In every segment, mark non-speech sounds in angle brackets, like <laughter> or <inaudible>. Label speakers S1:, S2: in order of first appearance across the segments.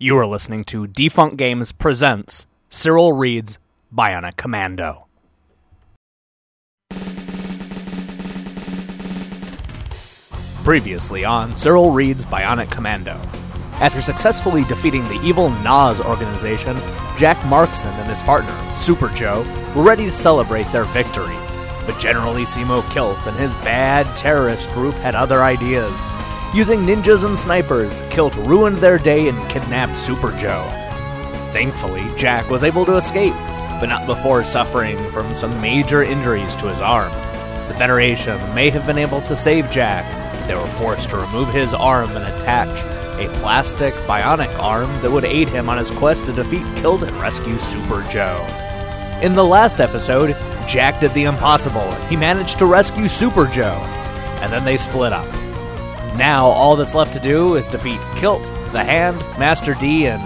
S1: You are listening to Defunct Games presents Cyril Reads Bionic Commando. Previously on Cyril Reads Bionic Commando. After successfully defeating the evil Nas organization, Jack Markson and his partner, Super Joe, were ready to celebrate their victory. But General Generalissimo Kilth and his bad terrorist group had other ideas. Using ninjas and snipers, Kilt ruined their day and kidnapped Super Joe. Thankfully, Jack was able to escape, but not before suffering from some major injuries to his arm. The Federation may have been able to save Jack. They were forced to remove his arm and attach a plastic bionic arm that would aid him on his quest to defeat Kilt and rescue Super Joe. In the last episode, Jack did the impossible. He managed to rescue Super Joe, and then they split up. Now, all that's left to do is defeat Kilt, the Hand, Master D, and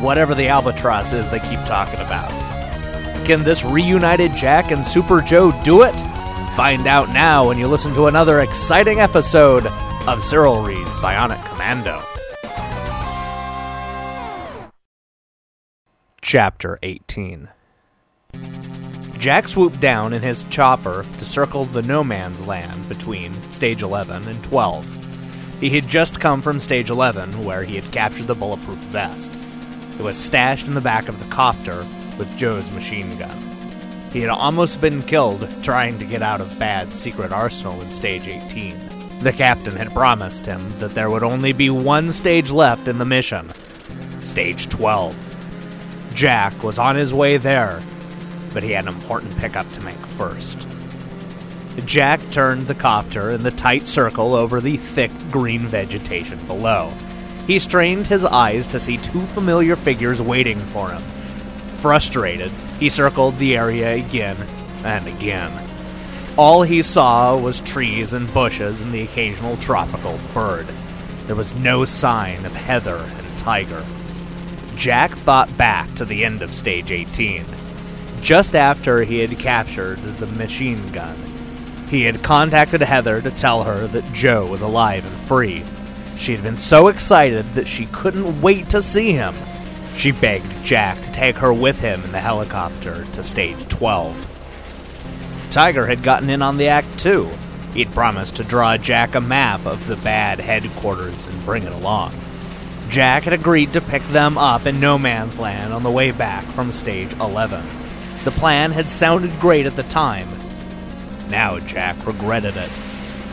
S1: whatever the Albatross is they keep talking about. Can this reunited Jack and Super Joe do it? Find out now when you listen to another exciting episode of Cyril Reads Bionic Commando. Chapter 18 Jack swooped down in his chopper to circle the no man's land between stage 11 and 12. He had just come from stage 11, where he had captured the bulletproof vest. It was stashed in the back of the copter with Joe's machine gun. He had almost been killed trying to get out of Bad's secret arsenal in stage 18. The captain had promised him that there would only be one stage left in the mission stage 12. Jack was on his way there, but he had an important pickup to make first. Jack turned the copter in the tight circle over the thick green vegetation below. He strained his eyes to see two familiar figures waiting for him. Frustrated, he circled the area again and again. All he saw was trees and bushes and the occasional tropical bird. There was no sign of Heather and Tiger. Jack thought back to the end of stage 18. Just after he had captured the machine gun, he had contacted Heather to tell her that Joe was alive and free. She had been so excited that she couldn't wait to see him. She begged Jack to take her with him in the helicopter to stage 12. Tiger had gotten in on the act too. He'd promised to draw Jack a map of the bad headquarters and bring it along. Jack had agreed to pick them up in no man's land on the way back from stage 11. The plan had sounded great at the time. Now Jack regretted it.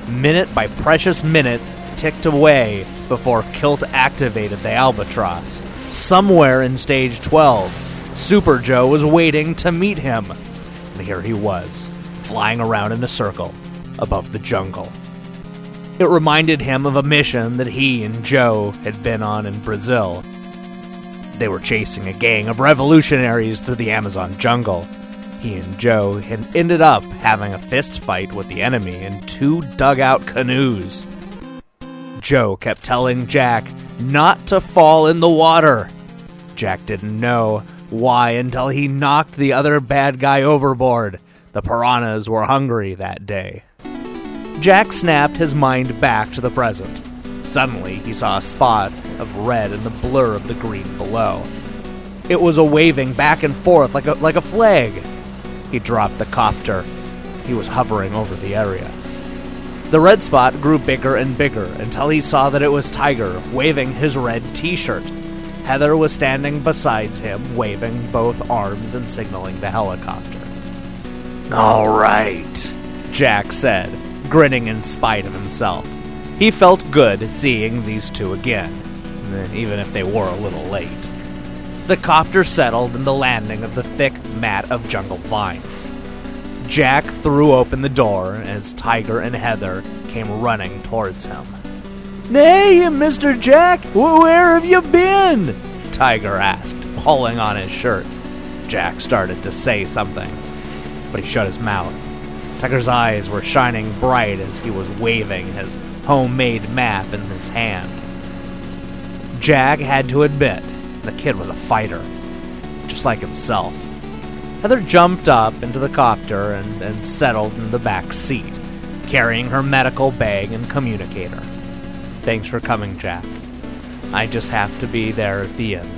S1: Minute by precious minute ticked away before Kilt activated the Albatross. Somewhere in stage 12, Super Joe was waiting to meet him. And here he was, flying around in a circle above the jungle. It reminded him of a mission that he and Joe had been on in Brazil. They were chasing a gang of revolutionaries through the Amazon jungle. He and Joe had ended up having a fist fight with the enemy in two dugout canoes. Joe kept telling Jack not to fall in the water. Jack didn't know why until he knocked the other bad guy overboard. The piranhas were hungry that day. Jack snapped his mind back to the present. Suddenly, he saw a spot of red in the blur of the green below. It was a waving back and forth like a, like a flag. He dropped the copter. He was hovering over the area. The red spot grew bigger and bigger until he saw that it was Tiger waving his red t shirt. Heather was standing beside him, waving both arms and signaling the helicopter. All right, Jack said, grinning in spite of himself. He felt good seeing these two again, even if they were a little late. The copter settled in the landing of the thick mat of jungle vines. Jack threw open the door as Tiger and Heather came running towards him. Hey, Mr. Jack, where have you been? Tiger asked, pulling on his shirt. Jack started to say something, but he shut his mouth. Tiger's eyes were shining bright as he was waving his homemade map in his hand. Jack had to admit the kid was a fighter, just like himself. Heather jumped up into the copter and, and settled in the back seat, carrying her medical bag and communicator. Thanks for coming, Jack. I just have to be there at the end,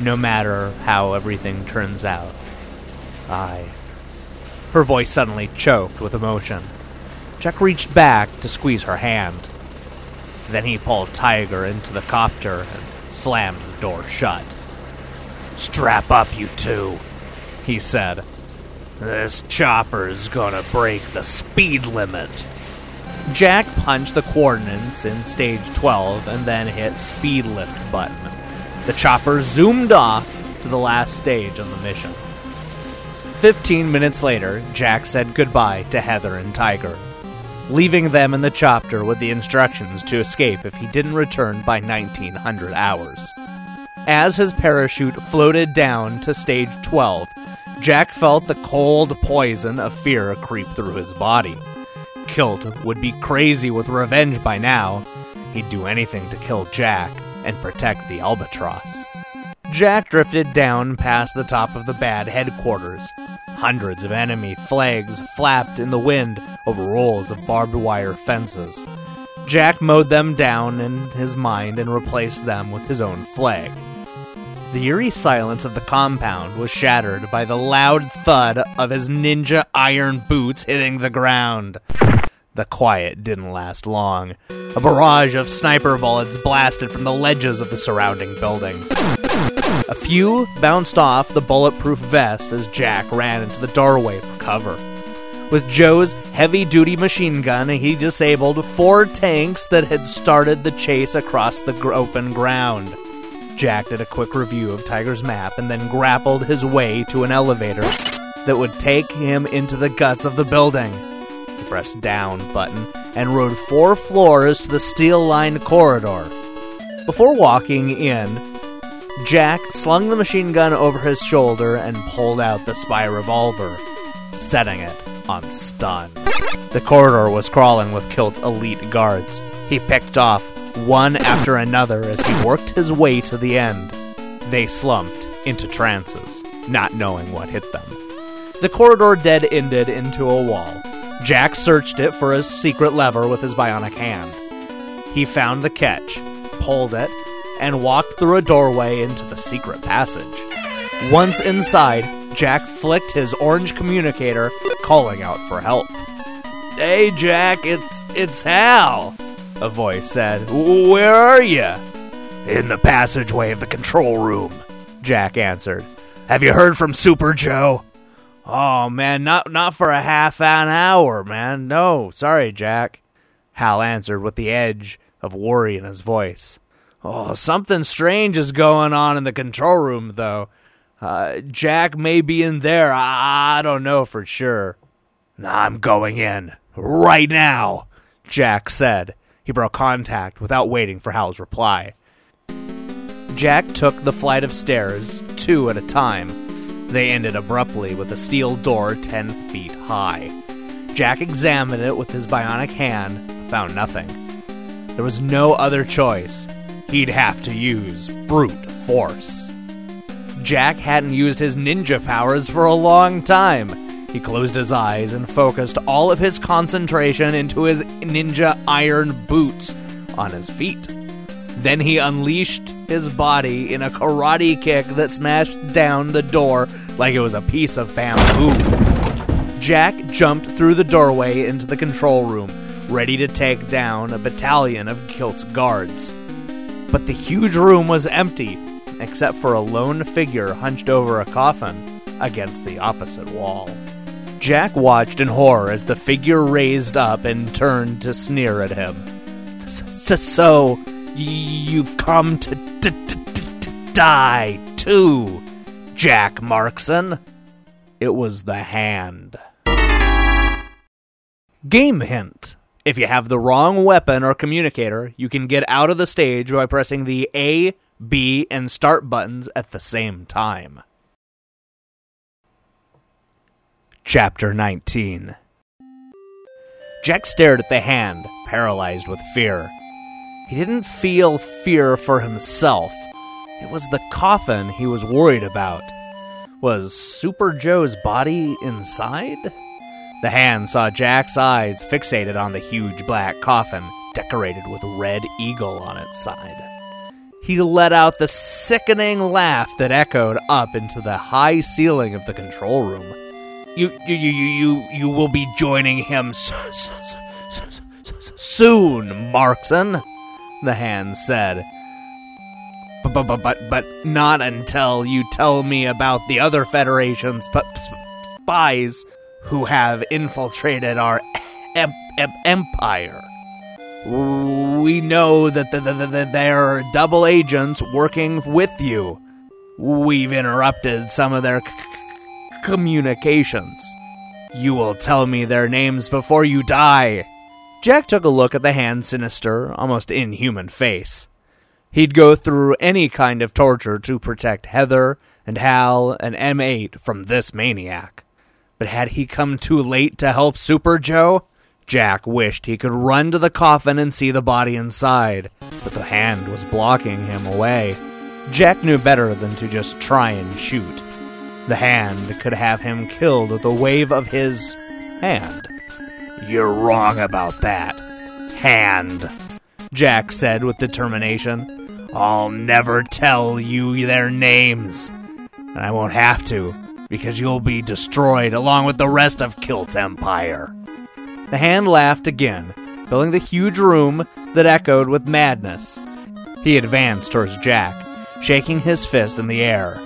S1: no matter how everything turns out. I. Her voice suddenly choked with emotion. Jack reached back to squeeze her hand. Then he pulled Tiger into the copter and slammed the door shut. Strap up, you two, he said. This chopper's gonna break the speed limit. Jack punched the coordinates in stage 12 and then hit speed lift button. The chopper zoomed off to the last stage on the mission. Fifteen minutes later, Jack said goodbye to Heather and Tiger, leaving them in the chopper with the instructions to escape if he didn't return by 1900 hours. As his parachute floated down to stage 12, Jack felt the cold poison of fear creep through his body. Kilt would be crazy with revenge by now. He'd do anything to kill Jack and protect the albatross. Jack drifted down past the top of the bad headquarters. Hundreds of enemy flags flapped in the wind over rolls of barbed wire fences. Jack mowed them down in his mind and replaced them with his own flag. The eerie silence of the compound was shattered by the loud thud of his ninja iron boots hitting the ground. The quiet didn't last long. A barrage of sniper bullets blasted from the ledges of the surrounding buildings. A few bounced off the bulletproof vest as Jack ran into the doorway for cover. With Joe's heavy duty machine gun, he disabled four tanks that had started the chase across the open ground. Jack did a quick review of Tiger's map and then grappled his way to an elevator that would take him into the guts of the building press down button and rode four floors to the steel lined corridor. Before walking in, Jack slung the machine gun over his shoulder and pulled out the spy revolver, setting it on stun. The corridor was crawling with Kilt's elite guards. He picked off one after another as he worked his way to the end. They slumped into trances, not knowing what hit them. The corridor dead ended into a wall, Jack searched it for his secret lever with his bionic hand. He found the catch, pulled it, and walked through a doorway into the secret passage. Once inside, Jack flicked his orange communicator, calling out for help. Hey, Jack, it's it's Hal, a voice said. Where are you? In the passageway of the control room, Jack answered. Have you heard from Super Joe? Oh man, not not for a half an hour, man. No, sorry, Jack. Hal answered with the edge of worry in his voice. Oh, something strange is going on in the control room, though. Uh, Jack may be in there. I, I don't know for sure. I'm going in right now, Jack said. He broke contact without waiting for Hal's reply. Jack took the flight of stairs, two at a time they ended abruptly with a steel door 10 feet high. Jack examined it with his bionic hand, found nothing. There was no other choice. He'd have to use brute force. Jack hadn't used his ninja powers for a long time. He closed his eyes and focused all of his concentration into his ninja iron boots on his feet. Then he unleashed his body in a karate kick that smashed down the door like it was a piece of bamboo. Jack jumped through the doorway into the control room, ready to take down a battalion of Kilt's guards. But the huge room was empty, except for a lone figure hunched over a coffin against the opposite wall. Jack watched in horror as the figure raised up and turned to sneer at him. So, you've come to die, too, Jack Markson. It was the hand. Game hint. If you have the wrong weapon or communicator, you can get out of the stage by pressing the A, B, and start buttons at the same time. Chapter 19 Jack stared at the hand, paralyzed with fear. He didn't feel fear for himself, it was the coffin he was worried about. Was Super Joe's body inside? The hand saw Jack's eyes fixated on the huge black coffin, decorated with a red eagle on its side. he let out the sickening laugh that echoed up into the high ceiling of the control room. You, you, you, you, you, will be joining him soon, Markson, the hand said. But, but, but, but, not until you tell me about the other Federation's spies who have infiltrated our em- em- empire. We know that the, the, the, the, they're double agents working with you. We've interrupted some of their communications. You will tell me their names before you die. Jack took a look at the hand sinister, almost inhuman face. He'd go through any kind of torture to protect Heather and Hal and M8 from this maniac. But had he come too late to help Super Joe? Jack wished he could run to the coffin and see the body inside, but the hand was blocking him away. Jack knew better than to just try and shoot. The hand could have him killed with a wave of his hand. You're wrong about that. Hand, Jack said with determination. I'll never tell you their names. And I won't have to, because you'll be destroyed along with the rest of Kilt Empire. The hand laughed again, filling the huge room that echoed with madness. He advanced towards Jack, shaking his fist in the air.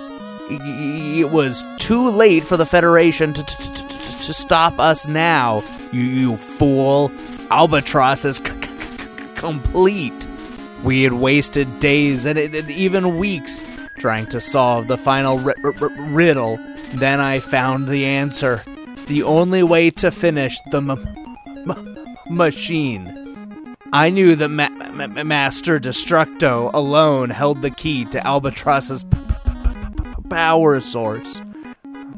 S1: It was too late for the Federation to, to, to, to stop us now, you, you fool. Albatross is c- c- complete. We had wasted days and, and even weeks trying to solve the final r- r- riddle. Then I found the answer. The only way to finish the m- m- machine. I knew that Ma- Master Destructo alone held the key to Albatross's p- p- power source.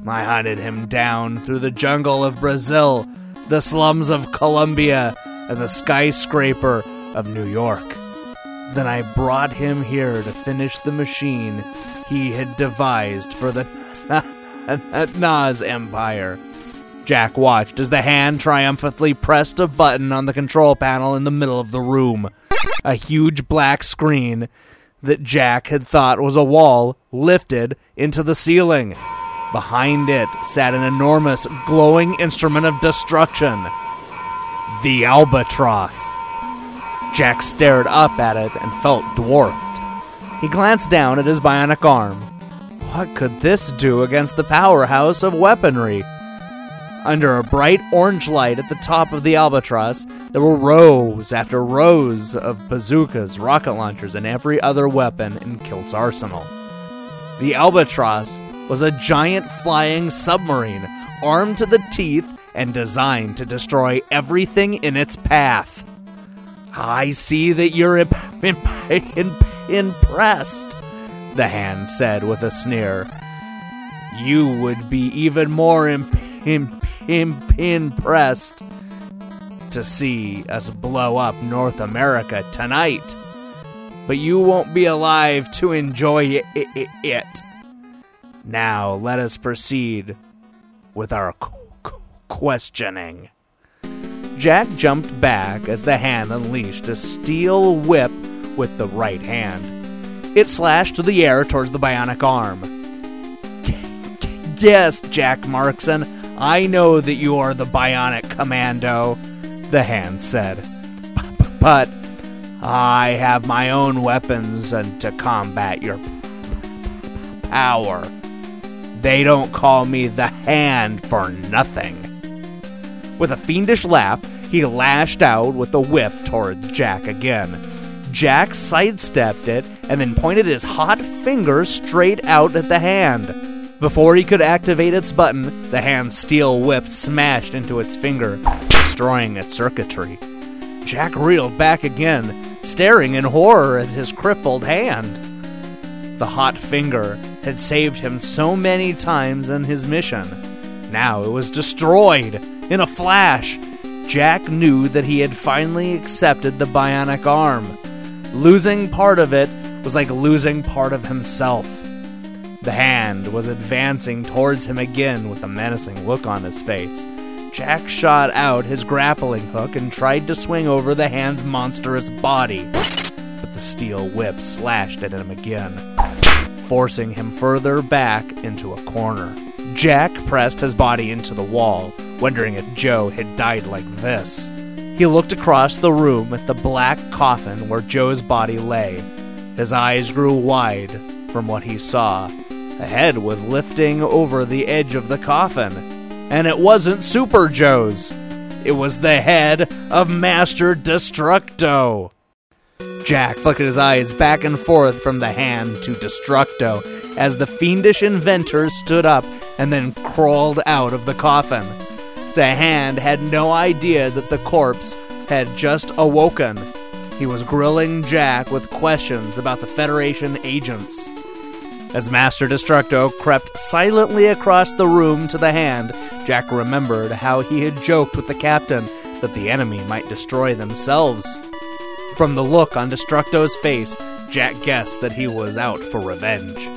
S1: I hunted him down through the jungle of Brazil, the slums of Colombia, and the skyscraper of New York. Then I brought him here to finish the machine he had devised for the <laughs> Nas Empire. Jack watched as the hand triumphantly pressed a button on the control panel in the middle of the room. A huge black screen that Jack had thought was a wall lifted into the ceiling. Behind it sat an enormous glowing instrument of destruction the Albatross. Jack stared up at it and felt dwarfed. He glanced down at his bionic arm. What could this do against the powerhouse of weaponry? Under a bright orange light at the top of the Albatross, there were rows after rows of bazookas, rocket launchers, and every other weapon in Kilt's arsenal. The Albatross was a giant flying submarine, armed to the teeth and designed to destroy everything in its path. I see that you're imp- <laughs> imp- imp- impressed, the hand said with a sneer. You would be even more imp- imp- imp- impressed to see us blow up North America tonight. But you won't be alive to enjoy it. Now let us proceed with our qu- qu- questioning. Jack jumped back as the hand unleashed a steel whip with the right hand. It slashed through the air towards the bionic arm. Yes, Jack Markson, I know that you are the bionic commando, the hand said. But I have my own weapons and to combat your power. They don't call me the hand for nothing. With a fiendish laugh, he lashed out with the whip towards Jack again. Jack sidestepped it and then pointed his hot finger straight out at the hand. Before he could activate its button, the hand's steel whip smashed into its finger, destroying its circuitry. Jack reeled back again, staring in horror at his crippled hand. The hot finger had saved him so many times in his mission. Now it was destroyed in a flash. Jack knew that he had finally accepted the bionic arm. Losing part of it was like losing part of himself. The hand was advancing towards him again with a menacing look on his face. Jack shot out his grappling hook and tried to swing over the hand's monstrous body. But the steel whip slashed at him again, forcing him further back into a corner. Jack pressed his body into the wall, wondering if Joe had died like this. He looked across the room at the black coffin where Joe's body lay. His eyes grew wide from what he saw. A head was lifting over the edge of the coffin, and it wasn't Super Joe's. It was the head of Master Destructo. Jack flicked his eyes back and forth from the hand to Destructo as the fiendish inventor stood up and then crawled out of the coffin. The hand had no idea that the corpse had just awoken. He was grilling Jack with questions about the Federation agents. As Master Destructo crept silently across the room to the hand, Jack remembered how he had joked with the captain that the enemy might destroy themselves. From the look on Destructo's face, Jack guessed that he was out for revenge.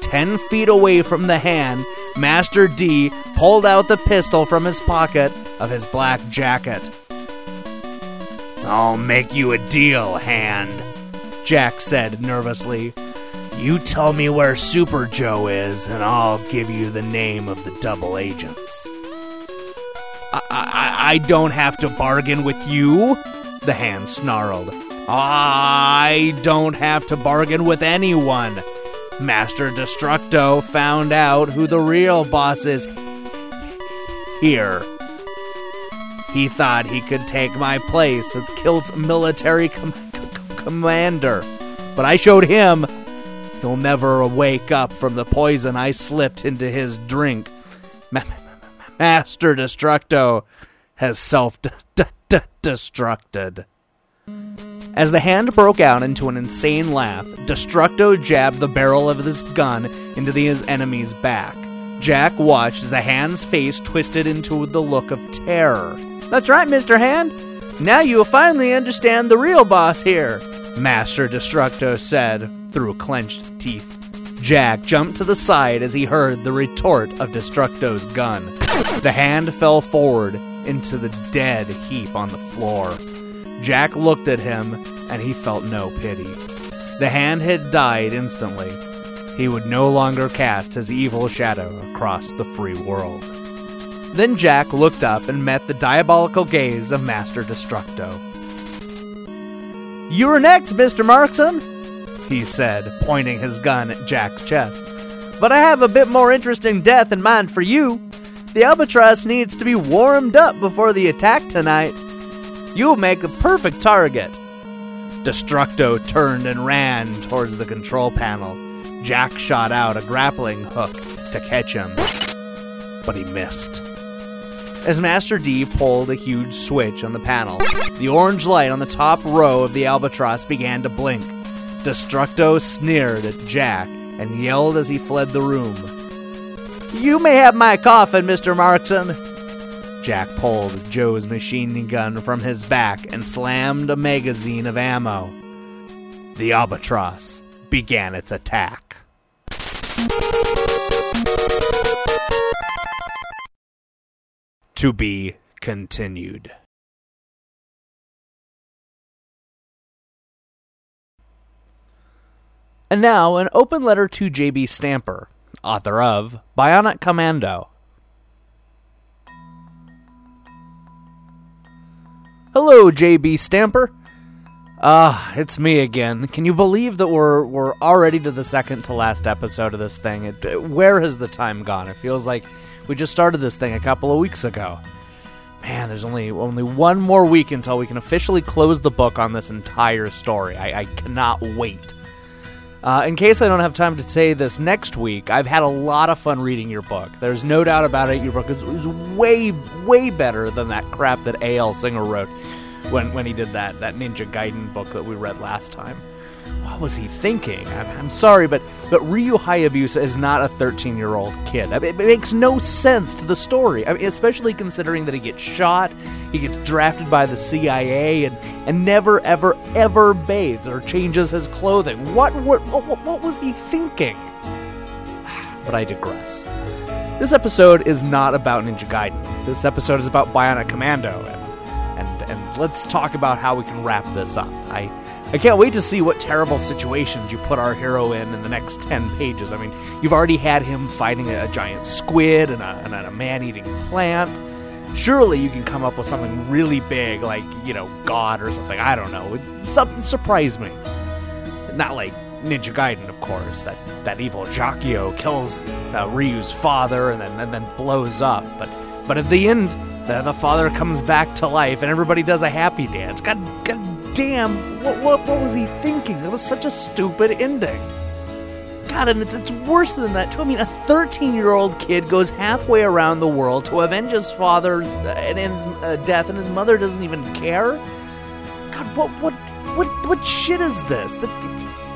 S1: Ten feet away from the hand, Master D pulled out the pistol from his pocket of his black jacket. I'll make you a deal, Hand, Jack said nervously. You tell me where Super Joe is, and I'll give you the name of the double agents. I, I, I don't have to bargain with you, the hand snarled. I don't have to bargain with anyone. Master Destructo found out who the real boss is here. He thought he could take my place as Kilt's military com- com- commander, but I showed him he'll never wake up from the poison I slipped into his drink. Ma- Master Destructo has self destructed. As the hand broke out into an insane laugh, Destructo jabbed the barrel of his gun into his enemy's back. Jack watched as the hand's face twisted into the look of terror. That's right, Mr. Hand. Now you will finally understand the real boss here, Master Destructo said through clenched teeth. Jack jumped to the side as he heard the retort of Destructo's gun. The hand fell forward into the dead heap on the floor. Jack looked at him, and he felt no pity. The hand had died instantly. He would no longer cast his evil shadow across the free world. Then Jack looked up and met the diabolical gaze of Master Destructo. You're next, Mr. Markson, he said, pointing his gun at Jack's chest. But I have a bit more interesting death in mind for you. The albatross needs to be warmed up before the attack tonight. You'll make a perfect target. Destructo turned and ran towards the control panel. Jack shot out a grappling hook to catch him, but he missed. As Master D pulled a huge switch on the panel, the orange light on the top row of the albatross began to blink. Destructo sneered at Jack and yelled as he fled the room. You may have my coffin, Mr. Markson, Jack pulled Joe's machine gun from his back and slammed a magazine of ammo. The albatross began its attack. To be continued. And now, an open letter to J.B. Stamper, author of Bionic Commando. Hello, JB Stamper. Ah, uh, it's me again. Can you believe that we're we're already to the second to last episode of this thing? It, where has the time gone? It feels like we just started this thing a couple of weeks ago. Man, there's only only one more week until we can officially close the book on this entire story. I, I cannot wait. Uh, in case I don't have time to say this next week, I've had a lot of fun reading your book. There's no doubt about it. Your book is, is way, way better than that crap that A.L. Singer wrote when, when he did that, that Ninja Gaiden book that we read last time. What was he thinking? I'm, I'm sorry, but, but Ryu Hayabusa is not a 13 year old kid. I mean, it makes no sense to the story, I mean, especially considering that he gets shot, he gets drafted by the CIA, and, and never, ever, ever bathes or changes his clothing. What, what, what, what was he thinking? But I digress. This episode is not about Ninja Gaiden. This episode is about Bionic Commando, and, and, and let's talk about how we can wrap this up. I I can't wait to see what terrible situations you put our hero in in the next 10 pages. I mean, you've already had him fighting a, giant squid and a, and a man eating plant. Surely you can come up with something really big, like, you know, God or something. I don't know. Something surprise me. Not like Ninja Gaiden, of course. That, that evil Jaquio kills uh, Ryu's father and then, and then blows up. But, but at the end, the, the father comes back to life and everybody does a happy dance. God, God damn, what, what, what was he thinking? That was such a stupid ending. God, and it's, it's worse than that, too. I mean, a 13 year old kid goes halfway around the world to avenge his father's uh, uh, death, and his mother doesn't even care? God, what, what, what, what shit is this? The,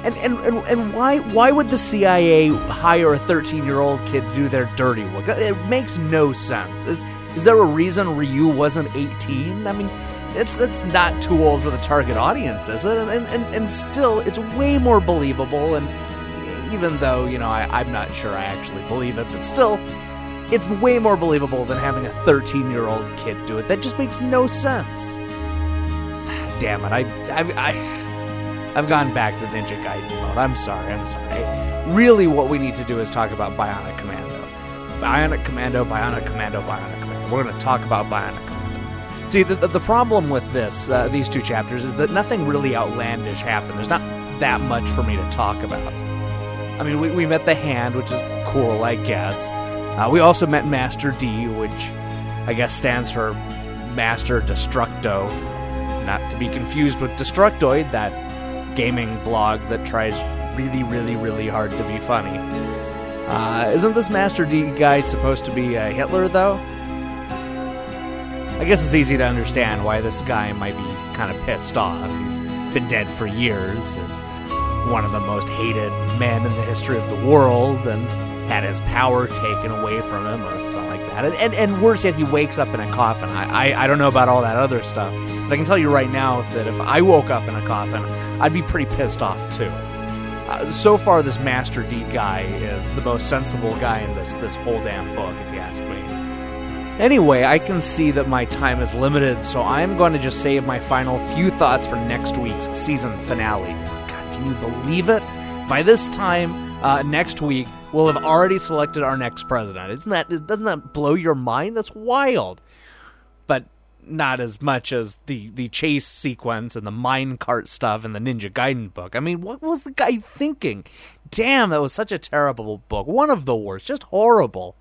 S1: and, and, and, and why why would the CIA hire a 13 year old kid to do their dirty work? It makes no sense. Is, is there a reason Ryu wasn't 18? I mean, it's it's not too old for the target audience, is it? And and, and still, it's way more believable. And even though you know I, I'm not sure I actually believe it, but still, it's way more believable than having a 13 year old kid do it. That just makes no sense. Damn it! I I. I I've gone back to Ninja Gaiden mode. I'm sorry. I'm sorry. Really, what we need to do is talk about Bionic Commando. Bionic Commando, Bionic Commando, Bionic Commando. We're going to talk about Bionic See, the, the, problem with this, uh, these two chapters, is that nothing really outlandish happened. There's not that much for me to talk about. I mean, we, we met the hand, which is cool, I guess. Uh, we also met Master D, which I guess stands for Master Destructo. Not to be confused with Destructoid, that gaming blog that tries really, really, really hard to be funny. Uh, isn't this Master D guy supposed to be uh, Hitler, though? I guess it's easy to understand why this guy might be kind of pissed off. He's been dead for years, is one of the most hated men in the history of the world, and had his power taken away from him, or something like that. And, and, and worse yet, he wakes up in a coffin. I, I, I don't know about all that other stuff, but I can tell you right now that if I woke up in a coffin, I'd be pretty pissed off too. Uh, so far, this Master D guy is the most sensible guy in this this whole damn book, if you ask me. Anyway, I can see that my time is limited, so I'm going to just save my final few thoughts for next week's season finale. God, can you believe it? By this time uh, next week, we'll have already selected our next president. Isn't that doesn't that blow your mind? That's wild. But not as much as the the chase sequence and the minecart stuff in the Ninja Gaiden book. I mean, what was the guy thinking? Damn, that was such a terrible book. One of the worst, just horrible.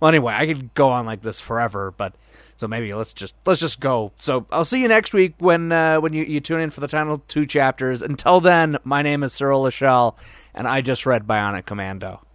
S1: Well, anyway, I could go on like this forever, but so maybe let's just let's just go. So I'll see you next week when uh, when you, you tune in for the final two chapters. Until then, my name is Cyril Lachelle, and I just read Bionic Commando.